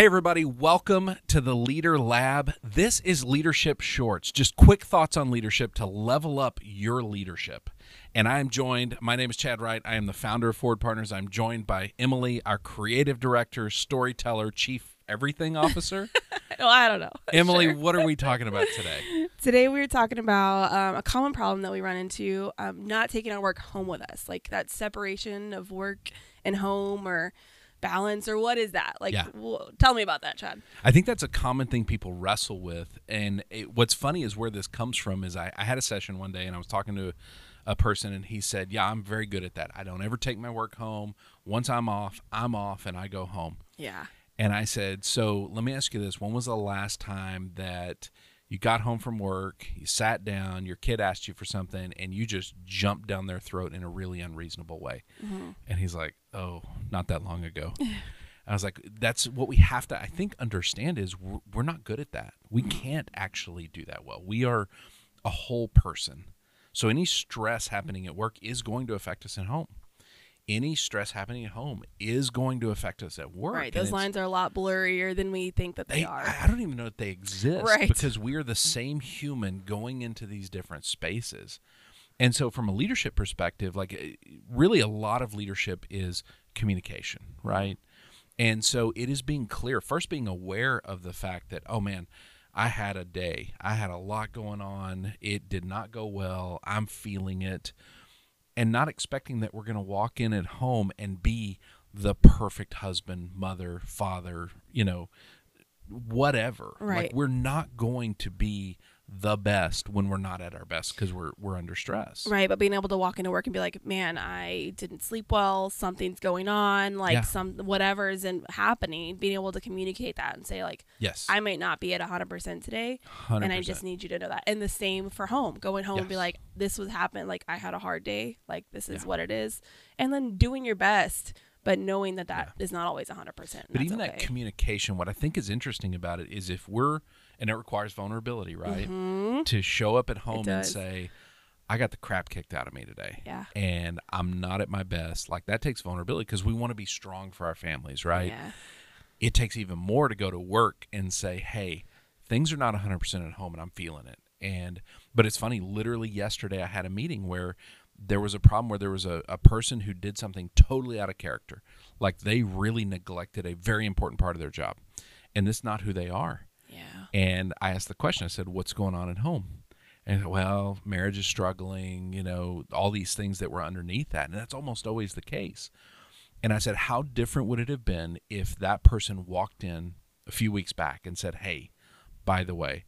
Hey, everybody, welcome to the Leader Lab. This is Leadership Shorts, just quick thoughts on leadership to level up your leadership. And I am joined, my name is Chad Wright. I am the founder of Forward Partners. I'm joined by Emily, our creative director, storyteller, chief everything officer. well, I don't know. Emily, Sure. what are we talking about today? Today we are talking about um, a common problem that we run into: um, not taking our work home with us, like that separation of work and home, or balance, or what is that? Like, Yeah. wh- tell me about that, Chad. I think that's a common thing people wrestle with. And it, what's funny is where this comes from is I, I had a session one day and I was talking to a person and he said, Yeah, I'm very good at that. I don't ever take my work home. Once I'm off, I'm off and I go home. Yeah. And I said, So let me ask you this. When was the last time that you got home from work, you sat down, your kid asked you for something, and you just jumped down their throat in a really unreasonable way? Mm-hmm. And he's like, Oh, not that long ago. I was like, That's what we have to, I think, understand is we're, we're not good at that. We mm-hmm. can't actually do that well. We are a whole person. So any stress happening at work is going to affect us at home. Any stress happening at home is going to affect us at work. Right. Those lines are a lot blurrier than we think that they, they, are. I I don't even know that they exist Right. because we are the same human going into these different spaces. And so, from a leadership perspective, like eh, really a lot of leadership is communication, right? And so, it is being clear, first being aware of the fact that, oh man, I had a day, I had a lot going on, it did not go well, I'm feeling it and not expecting that we're going to walk in at home and be the perfect husband, mother, father, you know, whatever. Like Right. we're not going to be the best when we're not at our best because we're we're under stress. Right, but being able to walk into work and be like, "Man, I didn't sleep well. Something's going on. Like Yeah. some whatever isn't happening." Being able to communicate that and say, like, Yes. I might not be at 100% today, and I just need you to know that. And the same for home. Going home and be like, this was happened. Like, I had a hard day. Like, this is Yeah. what it is. And then doing your best, but knowing that that is not always 100%. But even that communication, what I think is interesting about it is if we're, and it requires vulnerability, right? Mhm. To show up at home and say, I got the crap kicked out of me today. Yeah. And I'm not at my best. Like that takes vulnerability because we want to be strong for our families, right? Yeah. it takes even more to go to work and say, "Hey, things are not 100% at home and I'm feeling it." And but it's funny, literally yesterday I had a meeting where there was a problem where there was a, a person who did something totally out of character. Like they really neglected a very important part of their job. And this is not who they are. Yeah. And I asked the question, I said, What's going on at home? And well, marriage is struggling, you know, all these things that were underneath that. And that's almost always the case. And I said, How different would it have been if that person walked in a few weeks back and said, Hey, by the way,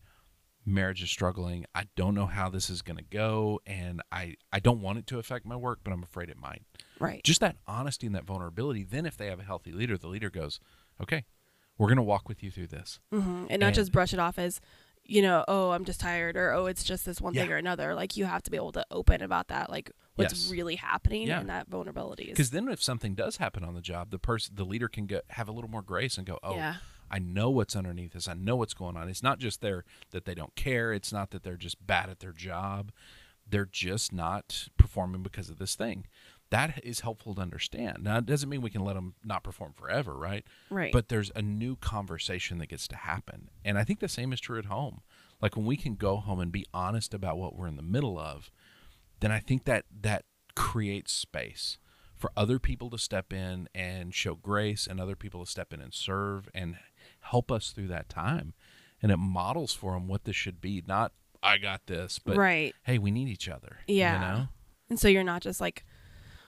marriage is struggling. I don't know how this is going to go. And I, I don't want it to affect my work, but I'm afraid it might. Right. Just that honesty and that vulnerability. Then, if they have a healthy leader, the leader goes, Okay, we're going to walk with you through this. hmm And not just brush it off as, you know, oh, I'm just tired, or oh, it's just this one thing or another. Like you have to be able to open about that, like what's Yes. really happening Yeah. and that vulnerability. Because then, if something does happen on the job, the person, the leader, can get have a little more grace and go, "Oh, Yeah. I know what's underneath this. I know what's going on. It's not just there that they don't care. It's not that they're just bad at their job. They're just not performing because of this thing." That is helpful to understand. Now, it doesn't mean we can let them not perform forever, right? Right. But there's a new conversation that gets to happen, and I think the same is true at home. Like when we can go home and be honest about what we're in the middle of, then I think that that creates space for other people to step in and show grace and other people to step in and serve and help us through that time. And it models for them what this should be. Not, I got this, but right. hey, we need each other. Yeah. You know? And so you're not just like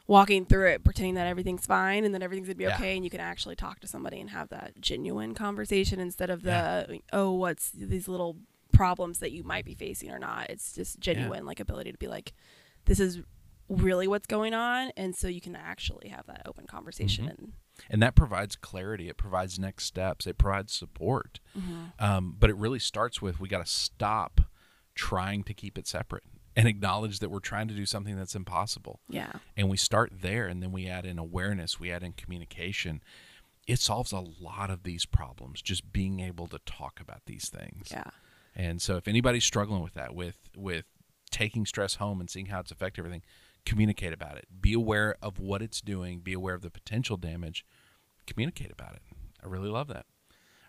walking through it pretending that everything's fine and that everything's gonna be Yeah. okay and you can actually talk to somebody and have that genuine conversation instead of the Yeah. oh what's these little problems that you might be facing or not it's just genuine like ability to be like this is really what's going on and so you can actually have that open conversation Mm-hmm. and And that provides clarity. It provides next steps. It provides support. Um, but it really starts with we got to stop trying to keep it separate and acknowledge that we're trying to do something that's impossible. yeah and we start there and then we add in awareness we add in communication it solves a lot of these problems just being able to talk about these things yeah and so if anybody's struggling with that with with taking stress home and seeing how it's affecting everything communicate about it be aware of what it's doing be aware of the potential damage communicate about it i really love that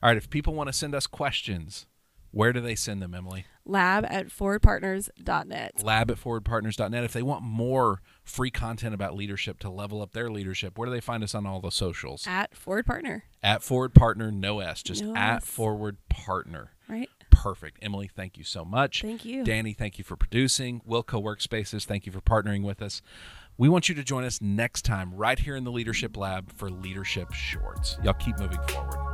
All right, if people want to send us questions, where do they send them, Emily? Lab at forwardpartners.net. Lab at forwardpartners.net. If they want more free content about leadership to level up their leadership, where do they find us on all the socials? At Forward Partner. At Forward Partner, no S, just No at S. Forward Partner. Right. Perfect. Emily, thank you so much. Thank you. Danny, thank you for producing. Wilco Workspaces, thank you for partnering with us. We want you to join us next time right here in the Leadership Lab for Leadership Shorts. Y'all keep moving forward.